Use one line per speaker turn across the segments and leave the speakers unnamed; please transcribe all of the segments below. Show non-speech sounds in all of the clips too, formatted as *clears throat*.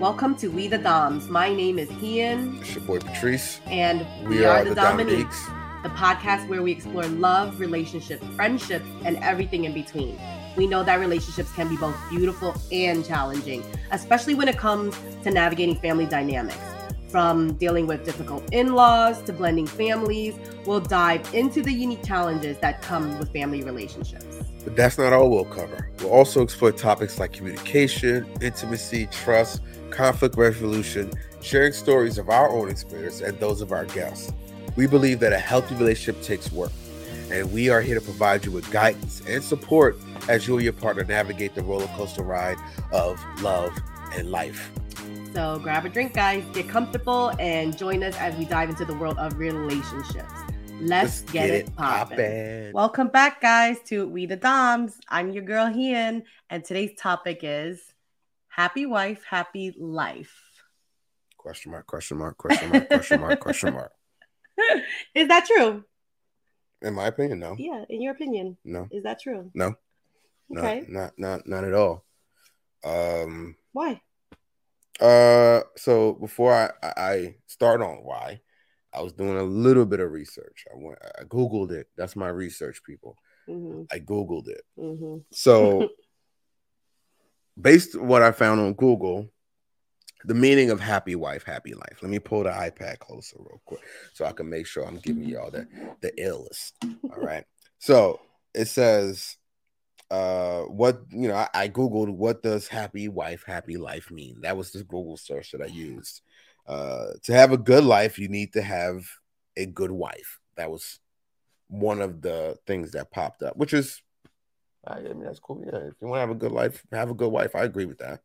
Welcome to We the Doms. My name is Ian.
It's your boy Patrice.
And we, we are, are, the, the Dominiques, the podcast where we explore love, relationships, friendships, and everything in between. We know that relationships can be both beautiful and challenging, especially when it comes to navigating family dynamics. From dealing with difficult in laws to blending families, we'll dive into the unique challenges that come with family relationships.
But that's not all we'll cover. We'll also explore topics like communication, intimacy, trust, conflict resolution, sharing stories of our own experience and those of our guests. We believe that a healthy relationship takes work, and we are here to provide you with guidance and support as you and your partner navigate the roller coaster ride of love and life.
So grab a drink, guys, get comfortable, and join us as we dive into the world of relationships. Let's, Let's get, get, it poppin'. poppin'. Welcome back, guys, to We the Doms. I'm your girl, Hian, and today's topic is Happy Wife, Happy Life.
Question mark, question mark, question mark, question mark, question mark. *laughs*
Is that true?
In my opinion, no.
Yeah, in your opinion.
No.
Is that true?
No. Okay. No, not not not at all. Um
why?
Uh so before I I start on why, I was doing a little bit of research. I went, I googled it. That's my research, people. Mm-hmm. I googled it. Mm-hmm. So, *laughs* based on what I found on Google, the meaning of happy wife, happy life. Let me pull the iPad closer real quick so I can make sure I'm giving y'all the the illest. All right. *laughs* So it says, uh, what you know, I, I googled what does happy wife, happy life mean. That was the Google search that I used. Uh, to have a good life, you need to have a good wife. That was one of the things that popped up, which is, I mean, that's cool. Yeah, if you want to have a good life, have a good wife. I agree with that.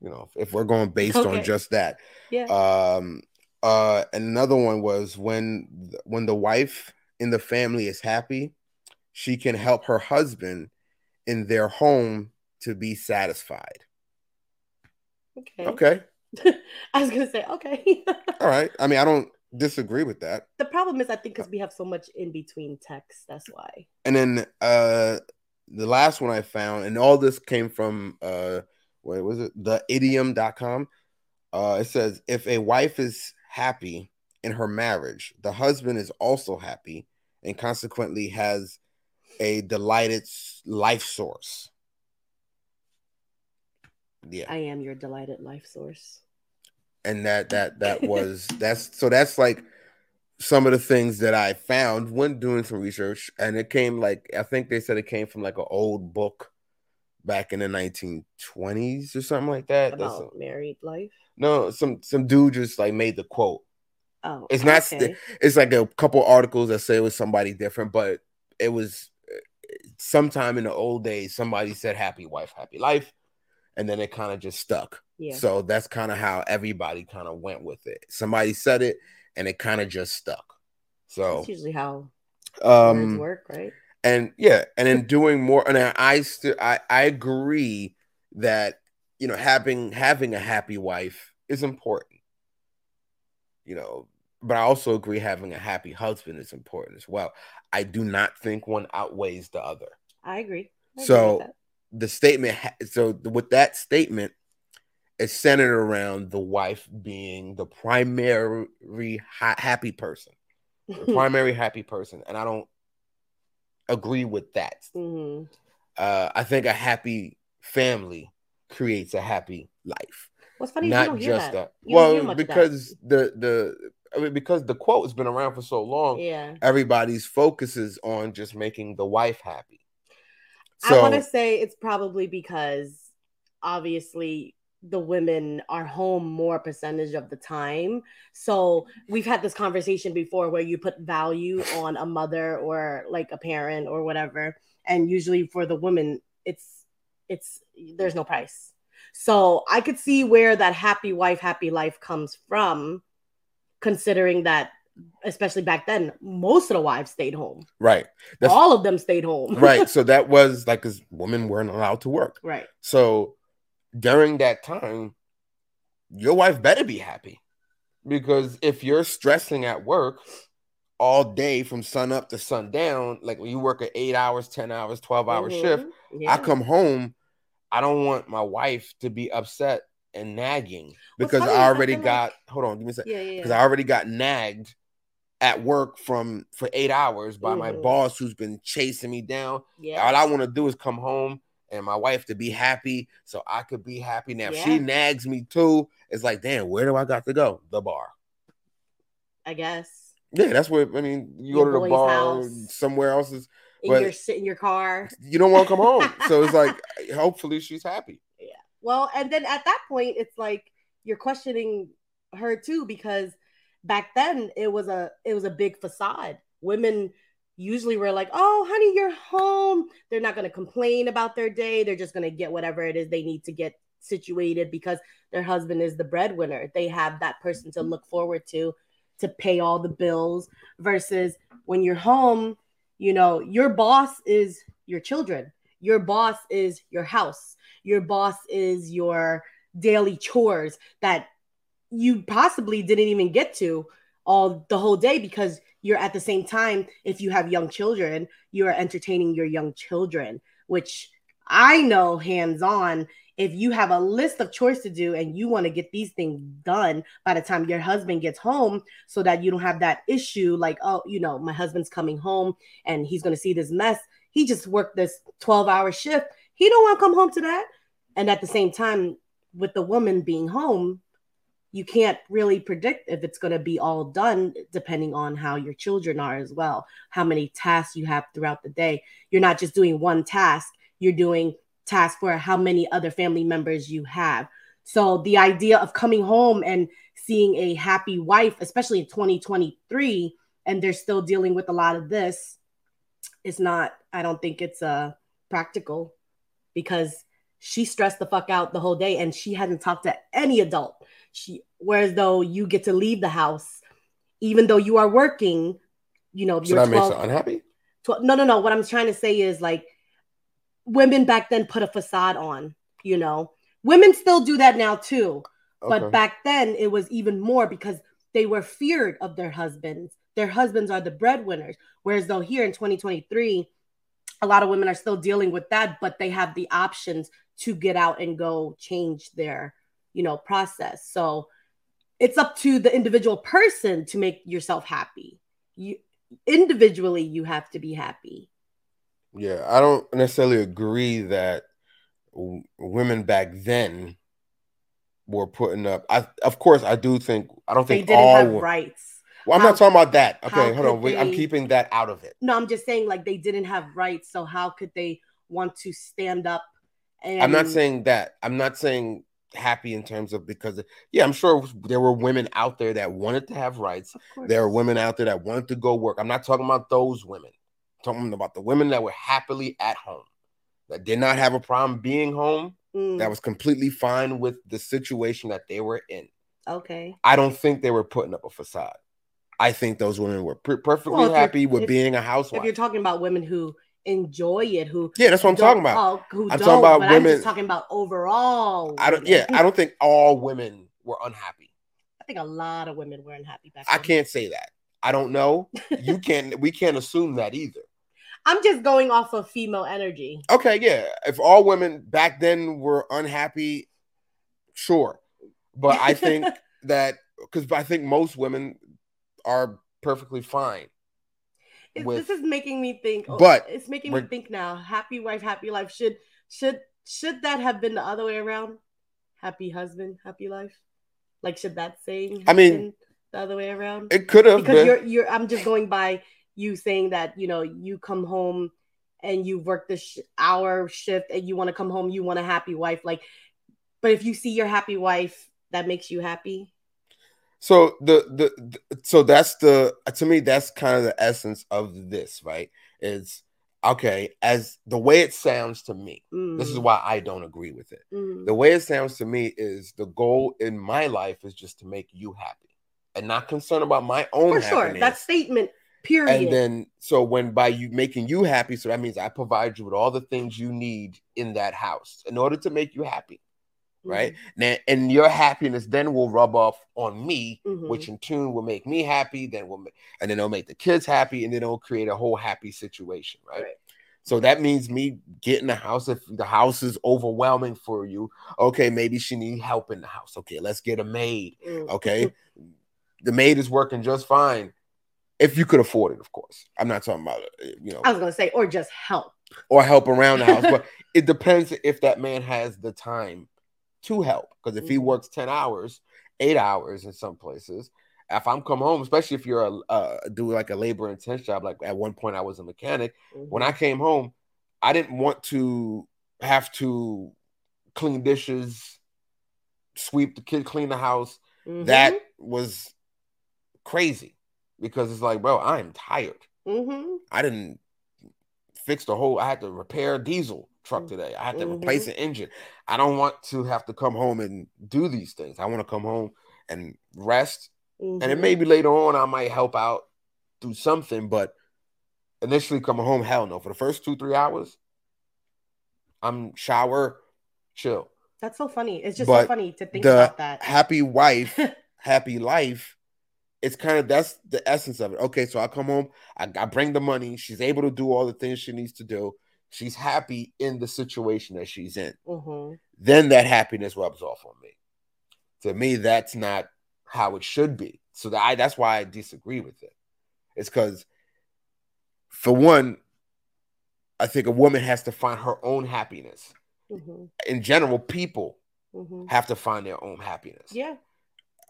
You know, if we're going based okay. on just that.
Yeah.
Um. Uh. Another one was when when the wife in the family is happy, she can help her husband in their home to be satisfied.
Okay.
Okay. *laughs*
I was gonna say okay. *laughs*
All right. I mean, I don't disagree with that.
The problem is, I think, because we have so much in between text. That's why.
And then uh the last one I found, and all this came from uh what was it? The idiom.com. Uh it says if a wife is happy in her marriage, the husband is also happy and consequently has a delighted life source.
Yeah. I am your delighted life source.
And that that that was that's so that's like some of the things that I found when doing some research, and it came like I think they said it came from like an old book back in the 1920s or something like that.
About married life.
No, some some dude just like made the quote.
Oh,
it's not. Okay. It's like a couple articles that say it was somebody different, but it was sometime in the old days. Somebody said "happy wife, happy life," and then it kind of just stuck.
Yeah.
So that's kind of how everybody kind of went with it. Somebody said it, and it kind of just stuck. So
that's usually how
um,
work, right?
And yeah, and then doing more. And I still I I agree that you know having having a happy wife is important. You know, but I also agree having a happy husband is important as well. I do not think one outweighs the other.
I agree. I
so agree the statement so with that statement it's centered around the wife being the primary ha- happy person the *laughs* primary happy person and i don't agree with that
mm-hmm.
uh, i think a happy family creates a happy life
what's funny not just that,
well because that. the the I mean, because the quote has been around for so long,
yeah.
everybody's focus is on just making the wife happy.
So, I want to say it's probably because obviously the women are home more percentage of the time. So we've had this conversation before where you put value on a mother or like a parent or whatever. And usually for the woman, it's it's there's no price. So I could see where that happy wife, happy life comes from, considering that especially back then, most of the wives stayed home.
Right.
That's, All of them stayed home.
right. So *laughs* that was like because women weren't allowed to work.
Right.
So during that time, your wife better be happy. Because if you're stressing at work all day from sun up to sun down, like when you work an eight hours, 10 hours, 12 hour mm-hmm. shift, yeah. I come home, I don't want my wife to be upset and nagging because I already got. Like, hold on, give me a second. Yeah, yeah. Because I already got nagged at work from for eight hours by mm-hmm. my boss who's been chasing me down. Yeah. All I want to do is come home and my wife to be happy so I could be happy. Now, yeah. if she nags me too, it's like, damn, where do I got to go? The bar.
I guess.
Yeah, that's where I mean, you Your go to the bar house. somewhere else is
in your sit in your car.
You don't want to come home. so it's like *laughs* hopefully she's happy.
Yeah. Well, and then at that point, it's like you're questioning her too, because back then it was a it was a big facade. Women usually we're like, "Oh, honey, you're home." They're not going to complain about their day. They're just going to get whatever it is they need to get situated because their husband is the breadwinner. They have that person to look forward to to pay all the bills versus when you're home, you know, your boss is your children. Your boss is your house. Your boss is your daily chores that you possibly didn't even get to all the whole day because you're at the same time if you have young children you are entertaining your young children which i know hands on if you have a list of chores to do and you want to get these things done by the time your husband gets home so that you don't have that issue like oh you know my husband's coming home and he's going to see this mess he just worked this 12 hour shift he don't want to come home to that. And at the same time with the woman being home you can't really predict if it's going to be all done depending on how your children are as well how many tasks you have throughout the day. You're not just doing one task you're doing tasks for how many other family members you have. So the idea of coming home and seeing a happy wife especially in 2023 and they're still dealing with a lot of this is not i don't think it's uh practical because she stressed the fuck out the whole day and she hasn't talked to any adult she whereas though you get to leave the house even though you are working you know
so that 12, makes her unhappy?
12, no no no. What i'm trying to say is like women back then put a facade on you know? Women still do that now too. Okay. but back then it was even more because they were feared of their husbands. Their husbands are the breadwinners. Whereas though here in 2023 a lot of women are still dealing with that but they have the options to get out and go change their you know process so it's up to the individual person to make yourself happy you individually you have to be happy
yeah i don't necessarily agree that w- women back then were putting up i of course i do think i don't think
they didn't all have rights
well, I'm how, not talking about that. Okay, hold on. Wait, I'm keeping that out of it.
No, I'm just saying like they didn't have rights, so how could they want to stand up?
And... I'm not saying that. I'm not saying happy in terms of because yeah i'm sure there were women out there that wanted to have rights. There are women out there that wanted to go work. I'm not talking about those women. I'm talking about the women that were happily at home that did not have a problem being home mm. that was completely fine with the situation that they were in.
Okay.
I don't think they were putting up a facade. I think those women were per- perfectly well, happy with if, being a housewife
if you're talking about women who enjoy it who
yeah that's what i'm talking about.
who i'm talking about women I'm just talking about overall
i don't yeah i don't think all women were unhappy.
I think a lot of women were unhappy back then.
i can't say that. I don't know. *laughs* You can't we can't assume that either.
I'm just going off of female energy.
Okay yeah. If all women back then were unhappy sure. But i think *laughs* that because i think most women are perfectly fine
with, this is making me think. Oh, but it's making me think now. Happy wife, happy life. Should should should that have been the other way around? Happy husband, happy life. Like should that saying?
I mean,
the other way around.
It could have
because been. you're you're. I'm just going by you saying that you know you come home and you work the sh- hour shift and you want to come home. You want a happy wife. Like, but if you see your happy wife, that makes you happy.
So the, the, the so that's the to me that's kind of the essence of this, right? Is okay as the way it sounds to me. Mm. This is mm. why I don't agree with it. Mm. The way it sounds to me is the goal in my life is just to make you happy and not concerned about my own. For happiness. sure,
that statement. Period.
And then, so when by you making you happy, so that means I provide you with all the things you need in that house in order to make you happy right? Mm-hmm. Now, and your happiness then will rub off on me, mm-hmm. which in turn will make me happy. Then will, make, and then it'll make the kids happy, and then it'll create a whole happy situation, right? right? So that means me getting the house. If the house is overwhelming for you, okay, maybe she need help in the house. Okay, let's get a maid. Mm. Okay, *laughs* the maid is working just fine if you could afford it, of course. I'm not talking about uh, you know.
I was gonna say, or just help,
or help around the house, *laughs* but it depends if that man has the time to help. Because if mm-hmm. he works ten hours, eight hours in some places, if I'm come home, especially if you're a uh, do like a labor intense job, like at one point I was a mechanic. Mm-hmm. When I came home, I didn't want to have to clean dishes, sweep the kid, clean the house. Mm-hmm. That was crazy because it's like, bro, I'm tired. Mm-hmm. I didn't fix the whole. I had to repair diesel truck mm. today. I had to replace mm-hmm. an engine. I don't want to have to come home and do these things. I want to come home and rest Mm-hmm. And it may be later on I might help out do something, but initially coming home, hell no. For the first two, three hours, I'm shower, chill.
That's so funny. It's just but so funny to think about that.
Happy wife, *laughs* happy life. It's kind of that's the essence of it. Okay, so I come home, I, I bring the money. She's able to do all the things she needs to do. She's happy in the situation that she's in. Mm-hmm. Then that happiness rubs off on me. To me, that's not how it should be. So that I, that's why I disagree with it. It's because, for one, I think a woman has to find her own happiness. Mm-hmm. In general, people mm-hmm. have to find their own happiness.
Yeah.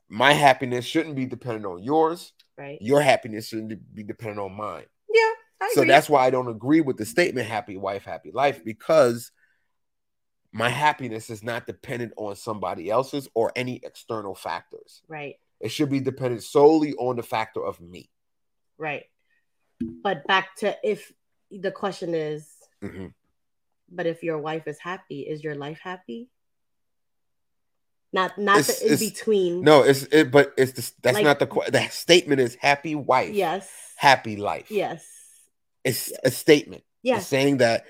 My happiness shouldn't be dependent on yours.
Right.
Your happiness shouldn't be dependent on mine. So that's why I don't agree with the statement happy wife, happy life, because my happiness is not dependent on somebody else's or any external factors.
Right.
It should be dependent solely on the factor of me.
Right. But back to if the question is, mm-hmm. but if your wife is happy, is your life happy? Not not it's, the in between.
No, it's it, but it's the, that's like, not the the statement is happy wife.
Yes.
Happy life.
Yes.
It's a statement.
Yes.
It's saying that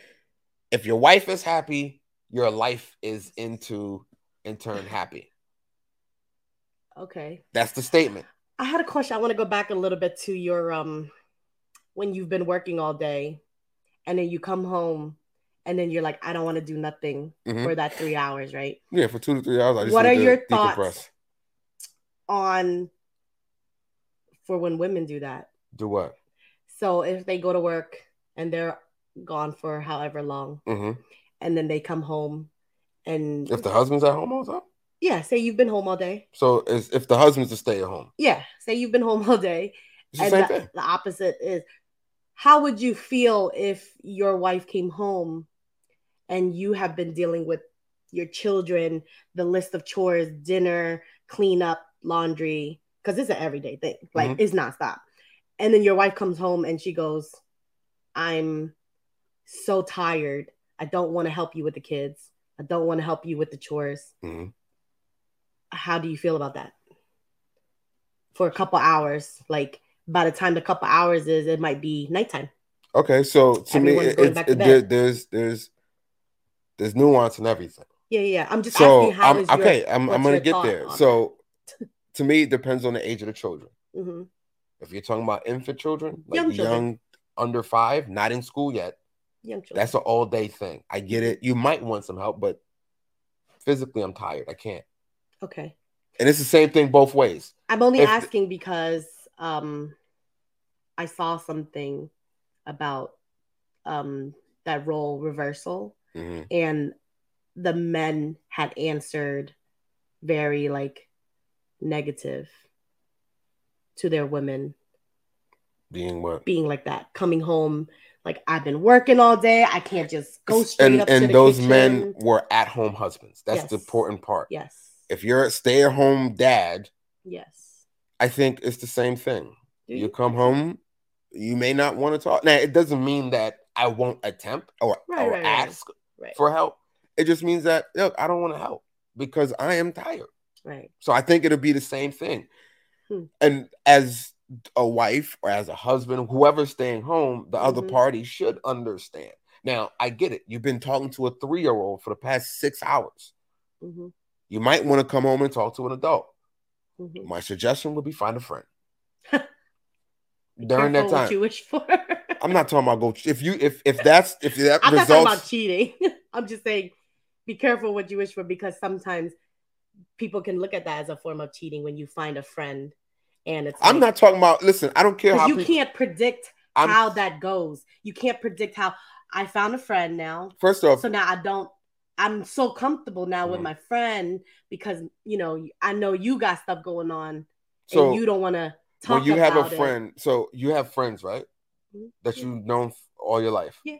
if your wife is happy, your life is into in turn happy.
Okay.
That's the statement.
I had a question. I want to go back a little bit to your um when you've been working all day and then you come home and then you're like, I don't want to do nothing mm-hmm. for that three hours, right?
Yeah, for two to three hours.
what are your thoughts on for when women do that?
Do what?
So if they go to work and they're gone for however long, mm-hmm. and then they come home and
if the husband's at home all the time?
Yeah, say you've been home all day.
So if the husband's to stay at home.
Yeah, say you've been home *laughs* all day.
It's and the,
the, opposite is how would you feel if your wife came home and you have been dealing with your children, the list of chores, dinner, cleanup, laundry, because it's an everyday thing. Like mm-hmm. it's nonstop. And then your wife comes home and she goes, I'm so tired. I don't want to help you with the kids. I don't want to help you with the chores. Mm-hmm how do you feel about that? For a couple hours, like by the time the couple hours is, it might be nighttime.
Okay, so to Everyone's me, it's, it, there, there's there's there's nuance in everything.
Yeah, yeah. I'm just so I'm,
your, okay. I'm I'm gonna get there. So to me, it depends on the age of the children. Mm-hmm. If you're talking about infant children, like young, children. young under five, not in school yet, young children. that's an all day thing. I get it. You might want some help, but physically, I'm tired. I can't.
Okay.
And it's the same thing both ways.
I'm only if, asking because um I saw something about um that role reversal mm-hmm. and the men had answered very like negative to their women
being what
being like that coming home like I've been working all day. I can't just go straight
and,
up.
And
those
kitchen. men were at home husbands. That's yes. the important part.
Yes
if you're a stay at home dad,
yes,
I think it's the same thing. You? you? come home, you may not want to talk. Now, it doesn't mean that I won't attempt or, right, or right, ask right. for help. It just means that look, I don't want to help because I am tired.
Right.
So I think it'll be the same thing. Hmm. And as a wife or as a husband, whoever's staying home, the mm-hmm. other party should understand. Now, I get it. You've been talking to a three year old for the past six hours. Mm-hmm you might want to come home and talk to an adult. Mm-hmm. My suggestion would be find a friend. *laughs* During that time.
you wish for. *laughs*
I'm not talking about go. If you if if that's if that
I'm
results,
not talking about cheating. *laughs* I'm just saying, be careful what you wish for because sometimes people can look at that as a form of cheating when you find a friend and it's.
I'm
like,
not talking about. Listen, I don't care how
you
people,
can't predict
I'm-
how that goes. You can't predict how. I found a friend now,
First off,
so now I don't. I'm so comfortable now with
Mhm.
my friend because you know I know you got stuff going on,
so
and you don't want to talk
when you have a
it.
friend, so you have friends, right?
Mhm.
That
Yeah.
you've known all your life.
Yeah.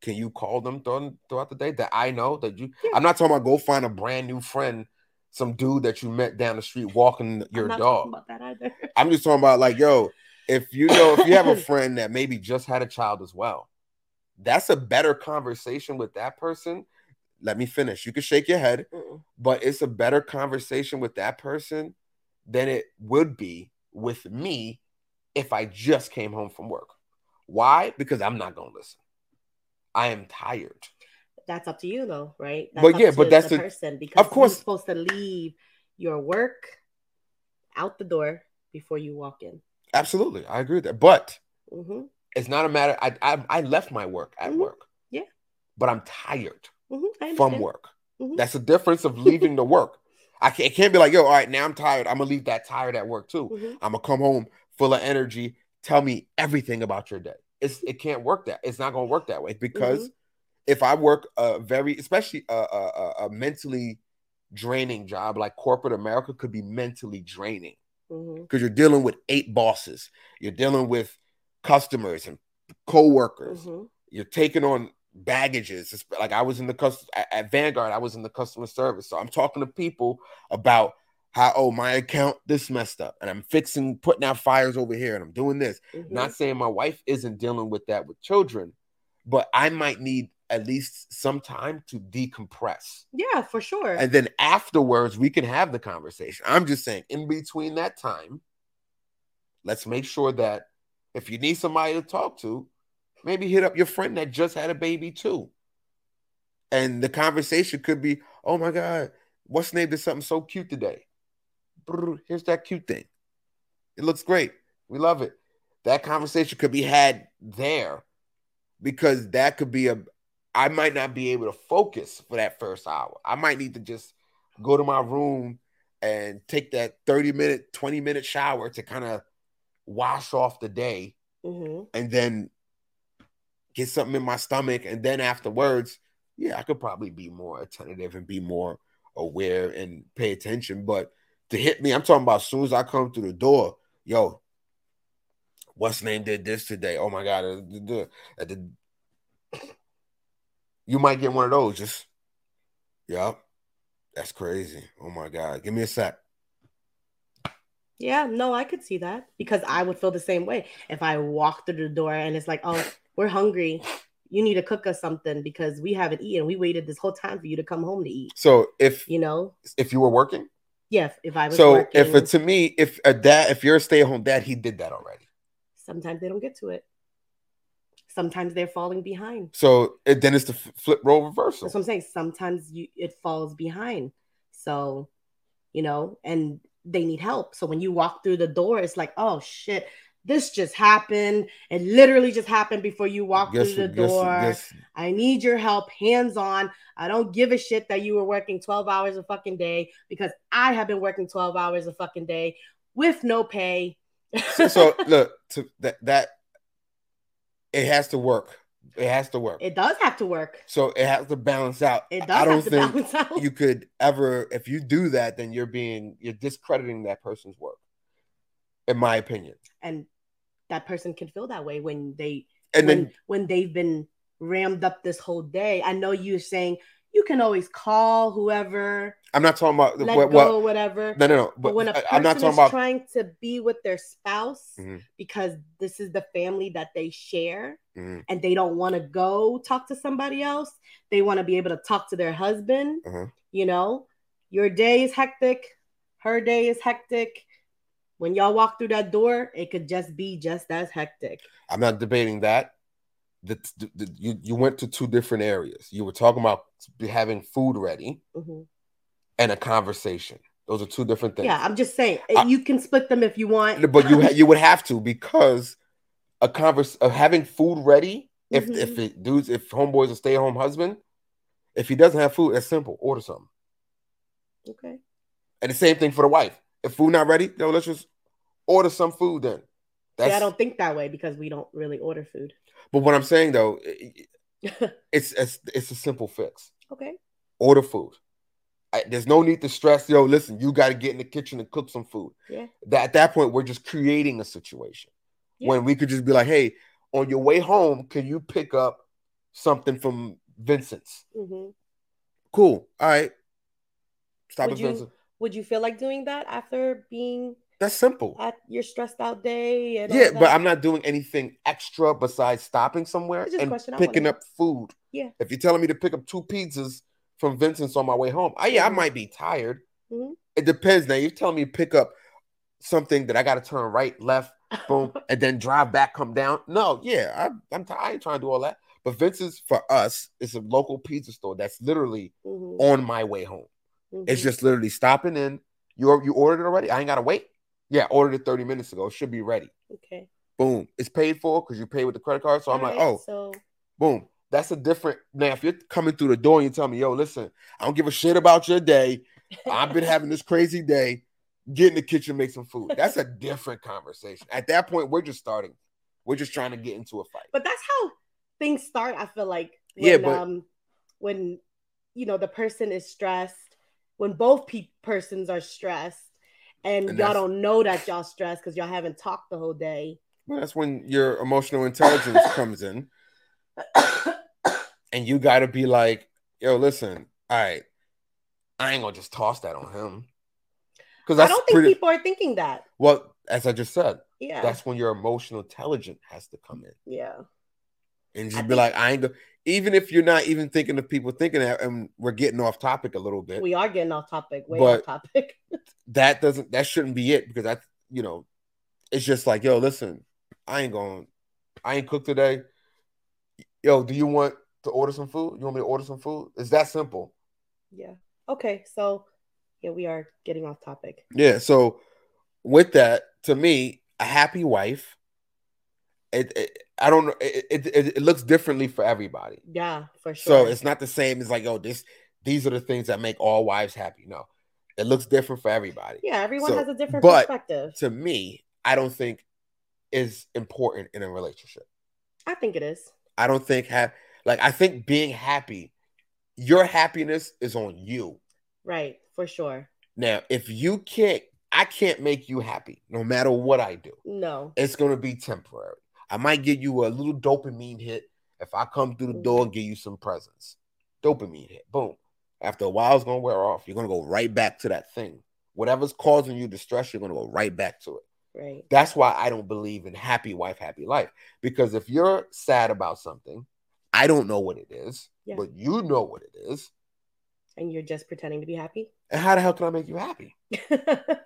Can you call them throughout, throughout the day that I know that you?
Yeah.
I'm not talking about go find a brand new friend, some dude that you met down the street walking your
I'm not
dog.
talking about that either. *laughs*
I'm just talking about like, yo, if you know, if you have a *laughs* friend that maybe just had a child as well, that's a better conversation with that person. Let me finish. You can shake your head,
Mm-mm.
but it's a better conversation with that person than it would be with me if I just came home from work. Why? Because I'm not gonna listen. I am tired.
That's up to you, though, right? That's
But yeah, but that's
the
the-
person because
of course-
you're supposed to leave your work out the door before you walk in.
Absolutely, I agree with that. But
hmm
it's not a matter. I I, I left my work at
Mhm.
work.
Yeah.
but I'm tired.
hmm
from work.
Mhm.
That's the difference of leaving the work. I can't, it can't be like, yo, all right, now I'm tired. I'm gonna leave that tired at work too.
Mhm.
I'm gonna come home full of energy. Tell me everything about your day. It's it can't work that. It's not gonna work that way because
Mm-hmm.
If I work a very, especially a, a, a- mentally draining job like corporate America could be mentally draining
Mhm.
because you're dealing with eight bosses. You're dealing with customers and co-workers
Mhm.
you're taking on baggages. It's like I was in the cus- at, Vanguard, I was in the customer service. So I'm talking to people about how, oh, my account this messed up, and I'm fixing, putting out fires over here, and I'm doing this.
Mhm.
Not saying my wife isn't dealing with that with children, but I might need at least some time to decompress.
Yeah, for sure.
And then afterwards, we can have the conversation. I'm just saying, in between that time, let's make sure that if you need somebody to talk to, maybe hit up your friend that just had a baby too. And the conversation could be, oh my God, what's name did something so cute today? Here's that cute thing. It looks great. We love it. That conversation could be had there because that could be a I might not be able to focus for that first hour. I might need to just go to my room and take that 30 minute, 20 minute shower to kind of wash off the day
Mhm.
and then get something in my stomach. And then afterwards, yeah, I could probably be more attentive and be more aware and pay attention. But to hit me, I'm talking about as soon as I come through the door, yo, what's name did this today? Oh my God. uh, the- the- the- You might get one of those. Just, yep, that's crazy. Oh my God. Give me a sec.
Yeah, no, I could see that because I would feel the same way if I walked through the door and it's like, oh, we're hungry. You need to cook us something because we haven't eaten. We waited this whole time for you to come home to eat.
So if
You know?
if you were working,
Yeah, if, I was
so
working,
if it, to me, if a dad, if you're a stay-at-home dad, he did that already.
sometimes they don't get to it. Sometimes they're falling behind.
So it, then it's the flip role reversal.
That's what I'm saying. Sometimes you it falls behind. So, you know, and they need help. So when you walk through the door, it's like, oh shit, this just happened. It literally just happened before you walk
Guess-
through the
guess-
door.
guess-
I need your help, hands on. I don't give a shit that you were working 12 hours a fucking day because I have been working 12 hours a fucking day with no pay.
so, so *laughs* look to that that it has to work. It has to work.
it does have to work.
so it has to balance out.
It does
I don't think you could ever if you do that, then you're being you're discrediting that person's work. In my opinion.
and that person can feel that way when they
And
when,
then
when they've been rammed up this whole day. I know you're saying you can always call whoever,
I'm not talking about
let
what,
go,
what
whatever.
no no no.
But,
But,
when a person
I'm not
is
about
trying to be with their spouse
Mhm.
because this is the family that they share
Mhm.
and they don't want to go talk to somebody else, they want to be able to talk to their husband.
Uh-huh.
You know, your day is hectic, her day is hectic. When y'all walk through that door, it could just be just as hectic.
I'm not debating that. The, the, the- you you went to two different areas. You were talking about having food ready
Mhm.
and a conversation. Those are two different things.
Yeah, I'm just saying
I-
you can split them if you want.
but you *laughs* you would have to because a converse of having food ready. If mm-hmm. if it dudes, if homeboy's a stay at home husband, if he doesn't have food, it's simple. Order something.
Okay.
And the same thing for the wife. If food not ready, yo, let's just order some food then.
That's, yeah, I don't think that way because we don't really order food.
But what I'm saying though, *laughs* it's it's it's a simple fix.
Okay.
Order food. I, there's no need to stress. Yo, listen, you got to get in the kitchen and cook some food.
Yeah.
That at that point, we're just creating a situation yeah. when we could just be like, hey, on your way home, can you pick up something from Vincent's?
Mm-hmm.
Cool. All right.
Stop would at you, Vincent. Would you feel like doing that after being
that's simple.
At your stressed out day. And
yeah, but I'm not doing anything extra besides stopping somewhere and picking up food.
Yeah.
If you're telling me to pick up two pizzas from Vincent's on my way home, I, yeah, mm-hmm. I might be tired.
Mm-hmm.
It depends. Now you're telling me to pick up something that I got to turn right, left, boom, *laughs* and then drive back, come down. No, yeah, I, I'm t- I ain't trying to do all that. But Vincent's for us is a local pizza store that's literally mm-hmm. on my way home. It's mm-hmm. just literally stopping in. You you ordered it already? I ain't gotta wait. Yeah, ordered it 30 minutes ago. It should be ready.
Okay.
Boom. It's paid for because you pay with the credit card. So All I'm right, like, oh,
so
boom. That's a different now. If you're coming through the door and you tell me, yo, listen, I don't give a shit about your day. I've been having this crazy day. Get in the kitchen, make some food. That's a different conversation. At that point, we're just starting. We're just trying to get into a fight.
But that's how things start. I feel like when, yeah, but, um, when you know the person is stressed, when both pe- persons are stressed, and, and y'all don't know that y'all stressed because y'all haven't talked the whole day.
Well, that's when your emotional intelligence *coughs* comes in, and you got to be like, "Yo, listen, all right, I ain't gonna just toss that on him."
Because I don't think pretty... people are thinking that.
Well, as I just said,
yeah,
that's when your emotional intelligence has to come in.
Yeah,
and just I be think... like, "I ain't." Go- even if you're not even thinking of people thinking that, and we're getting off topic a little bit.
We are getting off topic, way off topic. *laughs*
that doesn't that shouldn't be it because that's you know, it's just like, yo, listen, I ain't going, I ain't cooked today. Yo, do you want to order some food? You want me to order some food? It's that simple.
Yeah. Okay. So yeah, we are getting off topic.
Yeah. So with that, to me, a happy wife it, it I don't know. It, it, it looks differently for everybody.
Yeah, for sure.
So it's not the same as like, oh, this these are the things that make all wives happy. No, it looks different for everybody.
Yeah, everyone so, has a different but perspective.
To me, I don't think is important in a relationship.
I think it is.
I don't think have like I think being happy, your happiness is on you.
Right, for sure.
Now, if you can't, I can't make you happy no matter what I do.
No,
it's going to be temporary. I might give you a little dopamine hit if I come through the mm-hmm. door and give you some presents. Dopamine hit. Boom. After a while, it's gonna wear off. You're gonna go right back to that thing. Whatever's causing you distress, you're gonna go right back to it.
Right.
That's why I don't believe in happy wife, happy life. Because if you're sad about something, I don't know what it is, yeah. but you know what it is.
And you're just pretending to be happy.
And how the hell can I make you happy? *laughs* and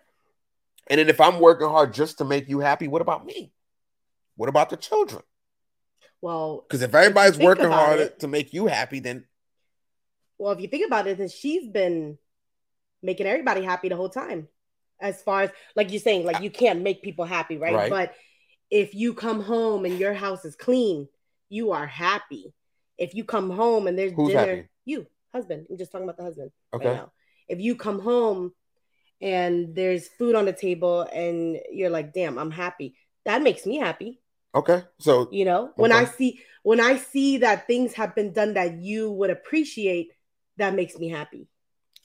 then if I'm working hard just to make you happy, what about me? What about the children?
Well,
because if everybody's if working hard it, to make you happy, then
well, if you think about it, then she's been making everybody happy the whole time. As far as like you're saying, like you can't make people happy, right? right. But if you come home and your house is clean, you are happy. If you come home and there's Who's dinner, happy? you husband. I'm just talking about the husband.
Okay. Right
if you come home and there's food on the table and you're like, damn, I'm happy. That makes me happy.
Okay. So
you know, when okay. I see when I see that things have been done that you would appreciate, that makes me happy.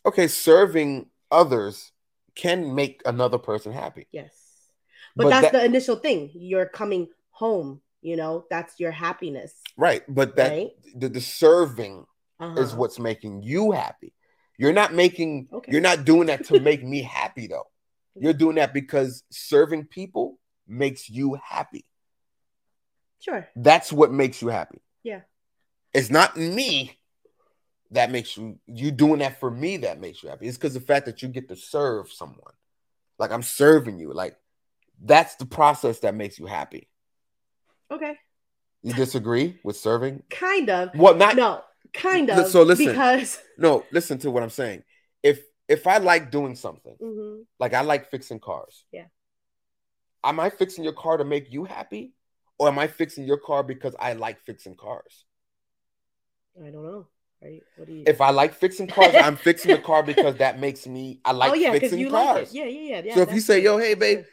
Okay, serving others can make another person happy.
Yes. But, but that's that, the initial thing. You're coming home, you know, that's your happiness.
Right. But that right? The, the serving uh-huh. is what's making you happy. You're not making okay. you're not doing that to *laughs* make me happy though. You're doing that because serving people makes you happy.
Sure.
That's what makes you happy.
Yeah.
It's not me that makes you you doing that for me that makes you happy. It's because the fact that you get to serve someone. Like I'm serving you. Like that's the process that makes you happy.
Okay.
You disagree with serving?
Kind of.
Well, not
no, kind of.
So listen,
because *laughs*
no, listen to what I'm saying. If if I like doing something,
mm-hmm.
like I like fixing cars,
yeah.
Am I fixing your car to make you happy? Or am I fixing your car because I like fixing cars?
I don't know. Right? What do you?
If I like fixing cars, I'm fixing the car because that *laughs* makes me. I like oh, yeah, fixing you cars.
Like yeah, yeah, yeah.
So if you say, "Yo, hey, babe,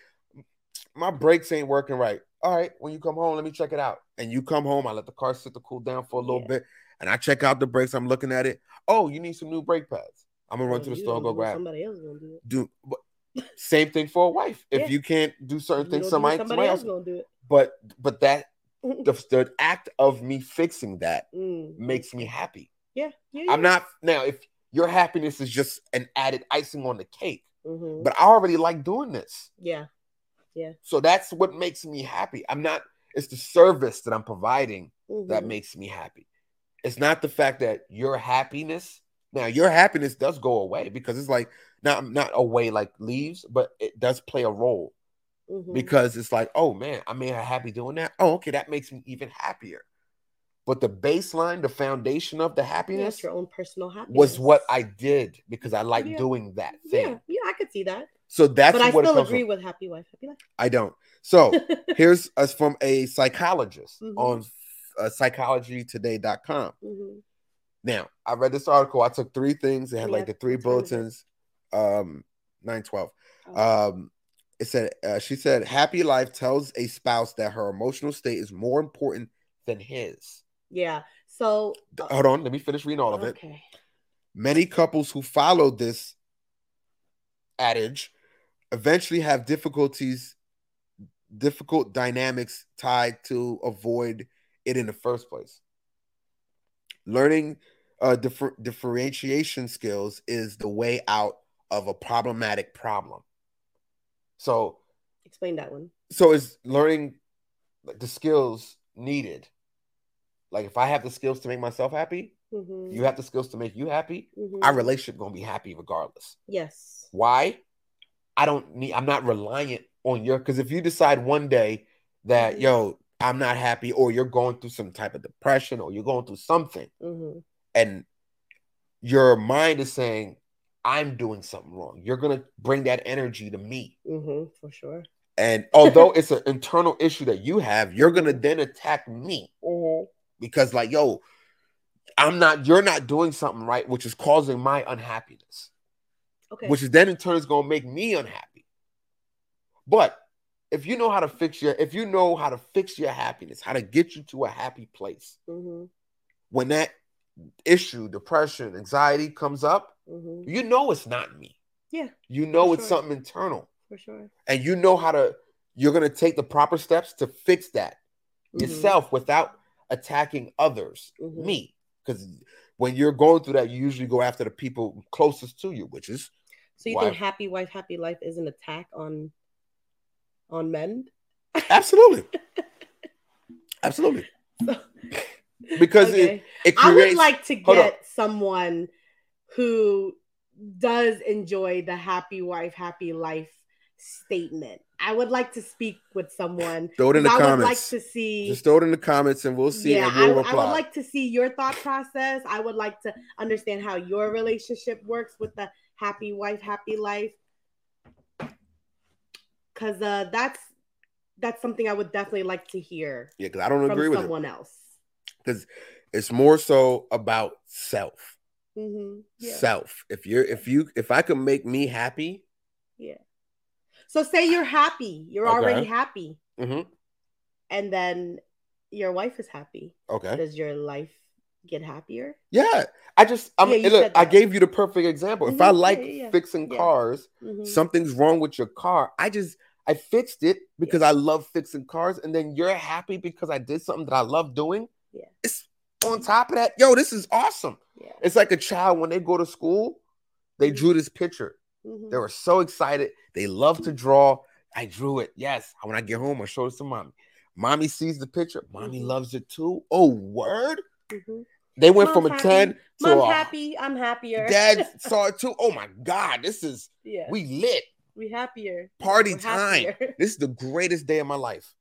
my brakes ain't working right," all right, when you come home, let me check it out. And you come home, I let the car sit to cool down for a little yeah. bit, and I check out the brakes. I'm looking at it. Oh, you need some new brake pads. I'm gonna run to the store go grab.
Somebody else gonna do it.
Do but *laughs* same thing for a wife. If yeah. you can't do certain things, somebody,
somebody, somebody else gonna do it.
But but that the, the act of me fixing that mm. makes me happy.
Yeah. yeah,
yeah. I'm not now if your happiness is just an added icing on the cake. Mm-hmm. But I already like doing this.
Yeah. Yeah.
So that's what makes me happy. I'm not, it's the service that I'm providing mm-hmm. that makes me happy. It's not the fact that your happiness, now your happiness does go away because it's like not not away like leaves, but it does play a role. Mm-hmm. Because it's like, oh man, I made her happy doing that. Oh, okay, that makes me even happier. But the baseline, the foundation of the happiness,
your own personal happiness,
was what I did because I like yeah. doing that thing.
Yeah, yeah, I could see that.
So that's
but I
still
agree
from.
with happy wife, happy life.
I don't. So *laughs* here's us from a psychologist mm-hmm. on uh, psychologytoday.com. Mm-hmm. Now, I read this article. I took three things. It had yeah, like the three bulletins. Um, nine twelve. Oh. Um, it said uh, she said happy life tells a spouse that her emotional state is more important than his.
Yeah. So
uh, hold on, let me finish reading all of okay. it. Many couples who follow this adage eventually have difficulties difficult dynamics tied to avoid it in the first place learning uh, differ- differentiation skills is the way out of a problematic problem so
explain that one
so is learning the skills needed like if i have the skills to make myself happy mm-hmm. you have the skills to make you happy mm-hmm. our relationship gonna be happy regardless
yes
why I don't need, I'm not reliant on your, because if you decide one day that, mm-hmm. yo, I'm not happy, or you're going through some type of depression, or you're going through something, mm-hmm. and your mind is saying, I'm doing something wrong, you're going to bring that energy to me.
Mm-hmm, for sure.
And *laughs* although it's an internal issue that you have, you're going to then attack me
mm-hmm.
because, like, yo, I'm not, you're not doing something right, which is causing my unhappiness.
Okay.
Which is then in turn is going to make me unhappy. But if you know how to fix your, if you know how to fix your happiness, how to get you to a happy place,
mm-hmm.
when that issue, depression, anxiety comes up,
mm-hmm.
you know it's not me.
Yeah.
You know it's sure. something internal.
For sure.
And you know how to, you're going to take the proper steps to fix that mm-hmm. yourself without attacking others,
mm-hmm.
me. Because when you're going through that, you usually go after the people closest to you, which is
so you wife. think happy wife, happy life is an attack on on men?
Absolutely. *laughs* Absolutely. So, because okay. it, it creates,
I would like to get someone who does enjoy the happy wife, happy life statement. I would like to speak with someone. *laughs*
Throw it in the
I
comments.
would like to see.
Just throw it in the comments, and we'll see.
Yeah,
we'll
I, I, would like to see your thought process. I would like to understand how your relationship works with the happy wife, happy life. Cause uh, that's that's something I would definitely like to hear.
Yeah, because I don't agree with
someone it. else.
Because it's more so about self.
Mm-hmm. Yeah.
Self. If you're, if you, if I can make me happy.
Yeah. So say you're happy. You're okay. already happy.
Mm-hmm.
And then your wife is happy.
Okay.
Does your life get happier?
Yeah. I just I'm yeah, look, I gave you the perfect example. Mm-hmm. If I like yeah, yeah, fixing cars, mm-hmm. something's wrong with your car. I just I fixed it because I love fixing cars, and then you're happy because I did something that I love doing.
Yeah.
It's on top of that, yo, this is awesome. Yeah. It's like a child when they go to school, they mm-hmm. drew this picture. Mm-hmm. They were so excited. They love to draw. I drew it. Yes. When I get home, I show it to mommy. Mommy sees the picture. Mommy mm-hmm. loves it too. Oh, word.
Mm-hmm.
They went from a happy. 10 to
Mom's
a,
happy. I'm happier.
Dad *laughs* saw it too. Oh my God. This is
yeah.
we lit.
We happier.
Party We're time. Happier. *laughs* this is the greatest day of my life.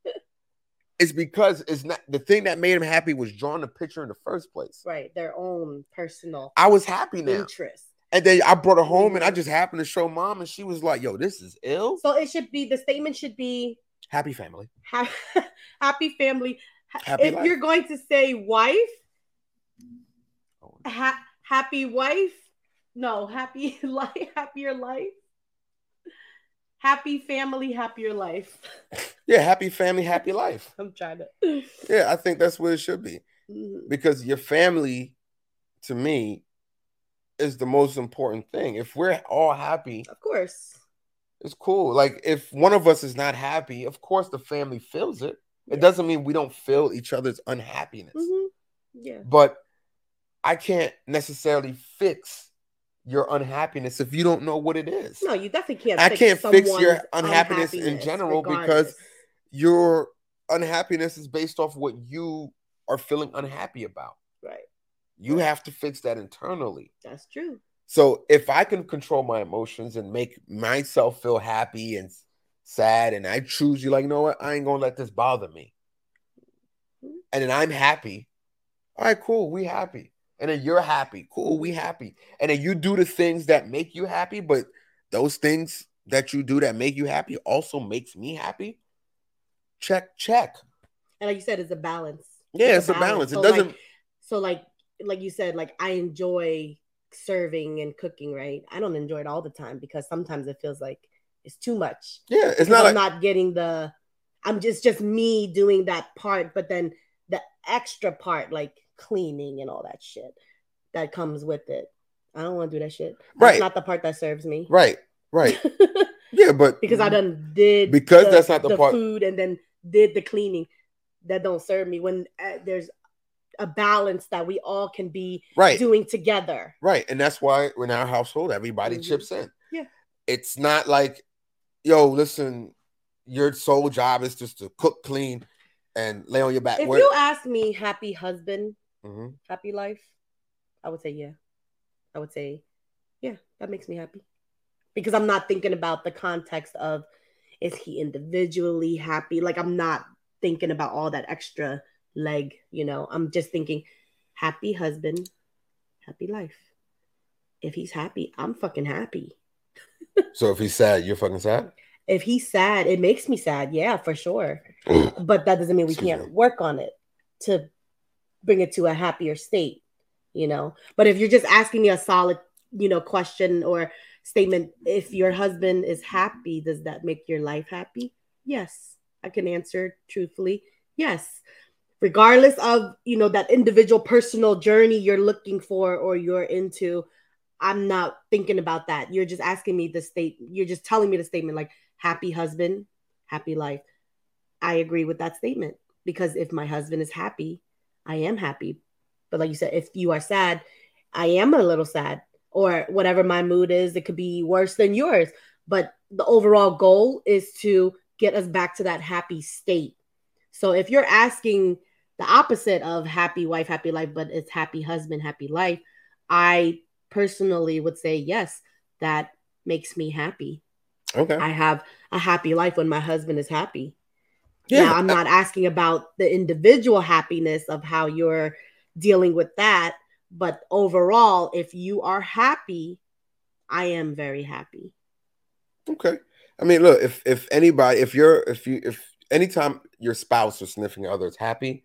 It's because it's not the thing that made him happy was drawing the picture in the first place.
Right. Their own personal
I was happy now.
Interest.
And then I brought her home and I just happened to show mom, and she was like, Yo, this is ill.
So it should be the statement should be
Happy family. *laughs*
happy family. Happy if life. you're going to say wife, oh. ha- happy wife. No, happy *laughs* life, happier life. Happy family, happier life. *laughs*
Yeah, happy family, happy life. *laughs*
I'm trying to. *laughs*
Yeah, I think that's what it should be. Mm-hmm. Because your family, to me, is the most important thing. If we're all happy,
of course,
it's cool. Like if one of us is not happy, of course the family feels it. It doesn't mean we don't feel each other's unhappiness.
Mm-hmm. Yeah.
But I can't necessarily fix your unhappiness if you don't know what it is.
No, you definitely can't.
I can't fix your unhappiness, unhappiness in general regardless. because your unhappiness is based off what you are feeling unhappy about.
Right.
You have to fix that internally.
That's true.
So if I can control my emotions and make myself feel happy and sad, and I choose you, like, you know what, I ain't gonna let this bother me. Mm-hmm. And then I'm happy. All right, cool. We happy and then you're happy. Cool, we happy. And then you do the things that make you happy, but those things that you do that make you happy also makes me happy. Check, check.
And like you said, it's a balance.
Yeah, it's, it's a balance. balance. So it doesn't
like, so like like you said, like I enjoy serving and cooking, right? I don't enjoy it all the time because sometimes it feels like it's too much.
Yeah, it's not
I'm like... not getting the I'm just just me doing that part, but then the extra part, like cleaning and all that shit that comes with it. I don't want to do that shit. That's right. not the part that serves me.
Right. Right. *laughs* yeah, but
because I done did
because the, that's not the,
the
part
food and then did the cleaning that don't serve me when uh, there's a balance that we all can be
right.
doing together.
Right. And that's why in our household everybody mm-hmm. chips in.
Yeah.
It's not like yo, listen, your sole job is just to cook, clean, and lay on your back.
If Where, you ask me, happy husband, mm-hmm. happy life, I would say yeah. I would say, yeah, that makes me happy. Because I'm not thinking about the context of is he individually happy? Like I'm not thinking about all that extra leg, you know. I'm just thinking happy husband, happy life. If he's happy, I'm fucking happy. *laughs*
so if he's sad, you're fucking sad?
If he's sad, it makes me sad, yeah, for sure. *clears throat* but that doesn't mean we can't work on it to bring it to a happier state, you know. But if you're just asking me a solid, you know, question or statement, if your husband is happy, does that make your life happy? Yes, I can answer truthfully. Yes. Regardless of, you know, that individual personal journey you're looking for or you're into, I'm not thinking about that. You're just asking me the state, you're just telling me the statement like happy husband, happy life. I agree with that statement because if my husband is happy, I am happy. But like you said, if you are sad, I am a little sad or whatever my mood is, it could be worse than yours. But the overall goal is to get us back to that happy state. So if you're asking the opposite of happy wife, happy life, but it's happy husband, happy life, I personally would say yes, that makes me happy.
Okay.
I have a happy life when my husband is happy. Yeah, now, I'm not asking about the individual happiness of how you're dealing with that, but overall, if you are happy, I am very happy.
Okay. I mean, look, if if anybody, if you're, if you, if anytime your spouse or significant other is happy,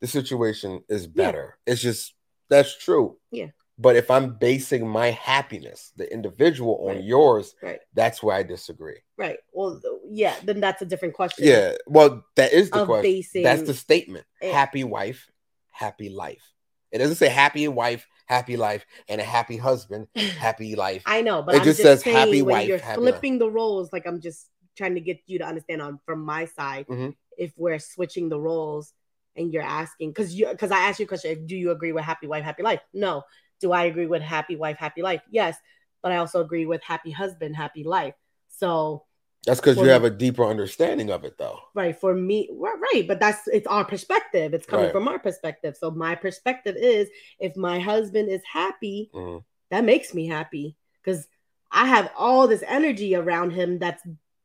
the situation is better. Yeah. It's just that's true.
Yeah.
But if I'm basing my happiness, the individual, on right. yours,
right.
that's where I disagree.
Right. Well, yeah, then that's a different question.
Yeah. Well, that is the question. Basing... That's the statement. Happy wife, happy life. It doesn't say happy wife, happy life, and a happy husband, *laughs* happy life.
I know, but it I'm just, says happy wife. You're flipping life. the roles. Like I'm just trying to get you to understand on from my side. Mm-hmm. If we're switching the roles and you're asking, because you because I asked you a question, do you agree with happy wife, happy life? No. Do I agree with happy wife, happy life? Yes. But I also agree with happy husband, happy life. So
that's because you me, have a deeper understanding of it, though.
Right. For me, right. But that's it's our perspective. It's coming right. from our perspective. So my perspective is if my husband is happy, mm-hmm. that makes me happy because I have all this energy around him that's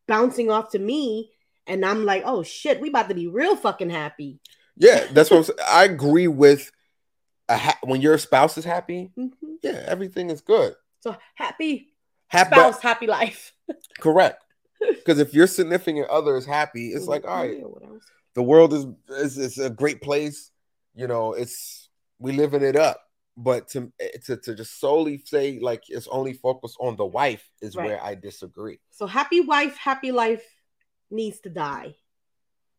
bouncing off to me. And I'm like, oh shit, we about to be real fucking happy.
Yeah, that's what I'm saying. I agree with ha- when your spouse is happy, mm-hmm. yeah, everything is good.
So happy, happy spouse, happy life. *laughs*
correct. because if your significant other is happy, it's like, all right, the world is, is is a great place. You know, it's we living it up. But to to, to just solely say like it's only focused on the wife is right. where I disagree.
So happy wife, happy life needs to die.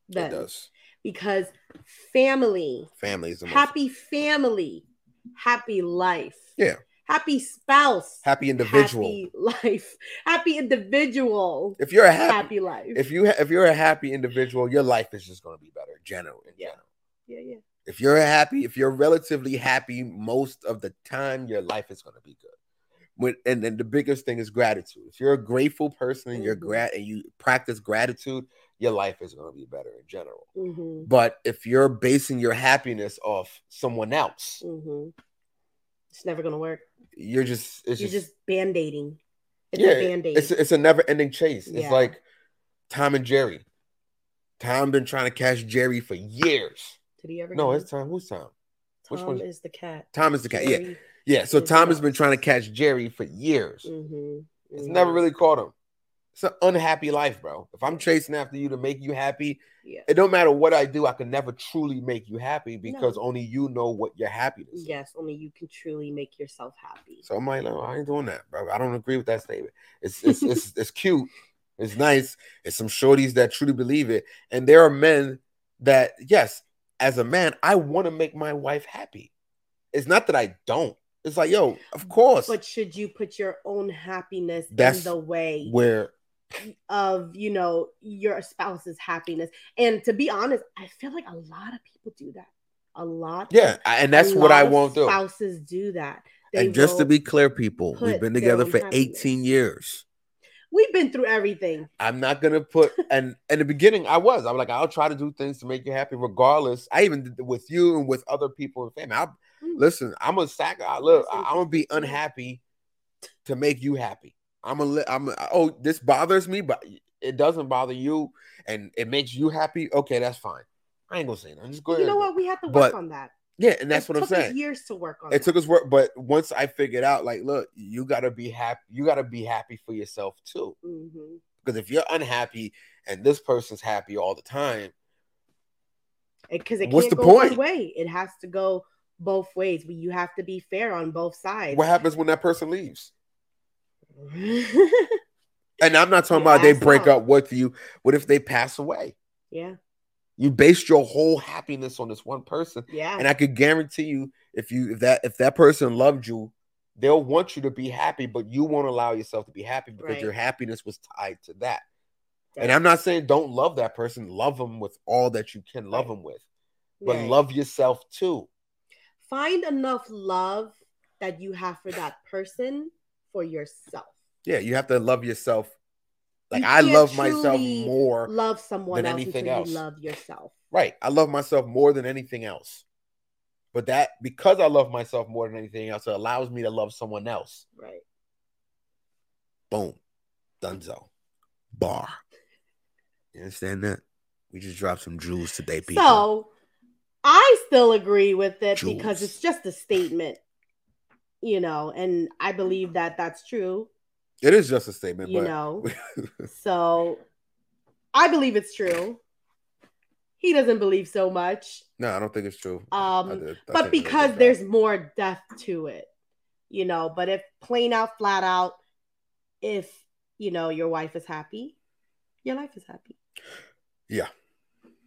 Then. It does
because family,
family is
happy most... family, happy life.
Yeah
happy spouse,
happy individual,
happy life, *laughs* happy individual.
If you're a happy,
happy life,
if you if you're a happy individual, your life is just going to be better. General, in
yeah.
general.
Yeah, yeah.
If you're happy, if you're relatively happy most of the time, your life is going to be good. When, and then the biggest thing is gratitude. If you're a grateful person and you're mm-hmm. grat and you practice gratitude, your life is going to be better in general.
Mm-hmm.
But if you're basing your happiness off someone else,
mm-hmm. it's never going to work
you're just
you're
just,
just band-aiding.
It's yeah, a band-aid. It's it's a never-ending chase. Yeah. It's like Tom and Jerry. Tom been trying to catch Jerry for years.
Did he ever?
No, it's Tom. Who's Tom?
Tom Which one is the cat?
Tom is the cat. Jerry yeah, yeah. So Tom has been trying to catch Jerry for years.
Mm-hmm. Mm-hmm.
It's never really caught him. It's an unhappy life, bro. If I'm chasing after you to make you happy,
yeah.
it don't matter what I do, I can never truly make you happy because no. only you know what your happiness is.
Yes, only you can truly make yourself happy.
So I'm like, no, I ain't doing that, bro. I don't agree with that statement. It's it's it's, *laughs* it's cute. It's nice. It's some shorties that truly believe it. And there are men that, yes, as a man, I want to make my wife happy. It's not that I don't. It's like, yo, of course.
But should you put your own happiness That's in the way
where
of you know your spouse's happiness. And to be honest i feel like a lot of people do that. A lot.
Yeah and that's what i won't do.
spouses do that.
They and just to be clear people we've been together for happiness. 18 years.
We've been through everything.
I'm not gonna put and in the beginning i was. I was like i'll try to do things to make you happy regardless. I even did with you and with other people in family. I, mm. listen i'm a sack. I look i'm gonna be unhappy to make you happy I'm a, I'm a, oh, this bothers me, but it doesn't bother you and it makes you happy. Okay, that's fine. I ain't gonna say that. Just go
you know what? We have to work but, on that.
Yeah, and that's
it
what I'm saying.
years to work on.
It that. took us work, but once I figured out, like, look, you gotta be happy. You gotta be happy for yourself too.
Mm-hmm.
Because if you're unhappy and this person's happy all the time,
because it, it what's the point? way. It has to go both ways. You have to be fair on both sides.
What happens when that person leaves? *laughs* and I'm not talking about they break up with you. What if they pass away?
Yeah.
You based your whole happiness on this one person.
Yeah.
And I could guarantee you, if you if that if that person loved you, they'll want you to be happy, but you won't allow yourself to be happy because right. your happiness was tied to that. Right. And I'm not saying don't love that person, love them with all that you can love right. them with, but love yourself too.
Find enough love that you have for that person for yourself.
Yeah, you have to love yourself. Like you I love myself more
love someone than anything else. love yourself.
Right. I love myself more than anything else. But that because I love myself more than anything else, it allows me to love someone else.
Right.
Boom. Dunzo. Bar. You understand that? We just dropped some jewels today, people.
So I still agree with it because it's just a statement you know, and I believe that that's true.
It is just a statement,
you
but...
know. *laughs* so I believe it's true. He doesn't believe so much.
No, I don't think it's true.
Um, I did, I but because there's more depth to it, you know. But if plain out, flat out, if you know your wife is happy, your life is happy.
Yeah,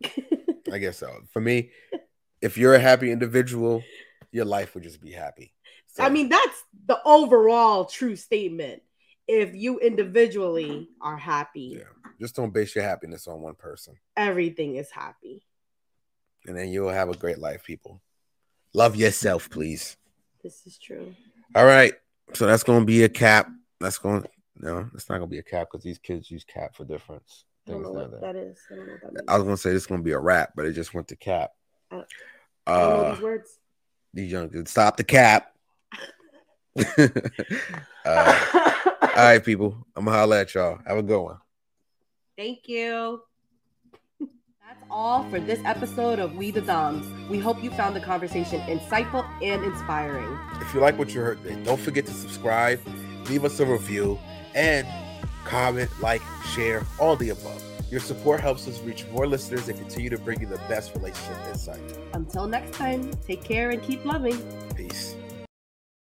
*laughs* I guess so. For me, if you're a happy individual, your life would just be happy.
So. I mean, that's the overall true statement. If you individually are happy,
yeah, just don't base your happiness on one person.
Everything is happy,
and then you'll have a great life. People, love yourself, please.
This is true.
All right, so that's gonna be a cap. That's going. No, it's not gonna be a cap because these kids use cap for difference.
I don't know what that. that is. I, don't know what that
I was gonna say this is gonna be a wrap, but it just went to cap.
I don't, I uh, know these words.
These young kids stop the cap. *laughs* uh, all right, people. I'm gonna holler at y'all. Have a good one.
Thank you. That's all for this episode of We the Doms. We hope you found the conversation insightful and inspiring.
If you like what you heard, don't forget to subscribe, leave us a review, and comment, like, share, all the above. Your support helps us reach more listeners and continue to bring you the best relationship insight.
Until next time, take care and keep loving.
Peace.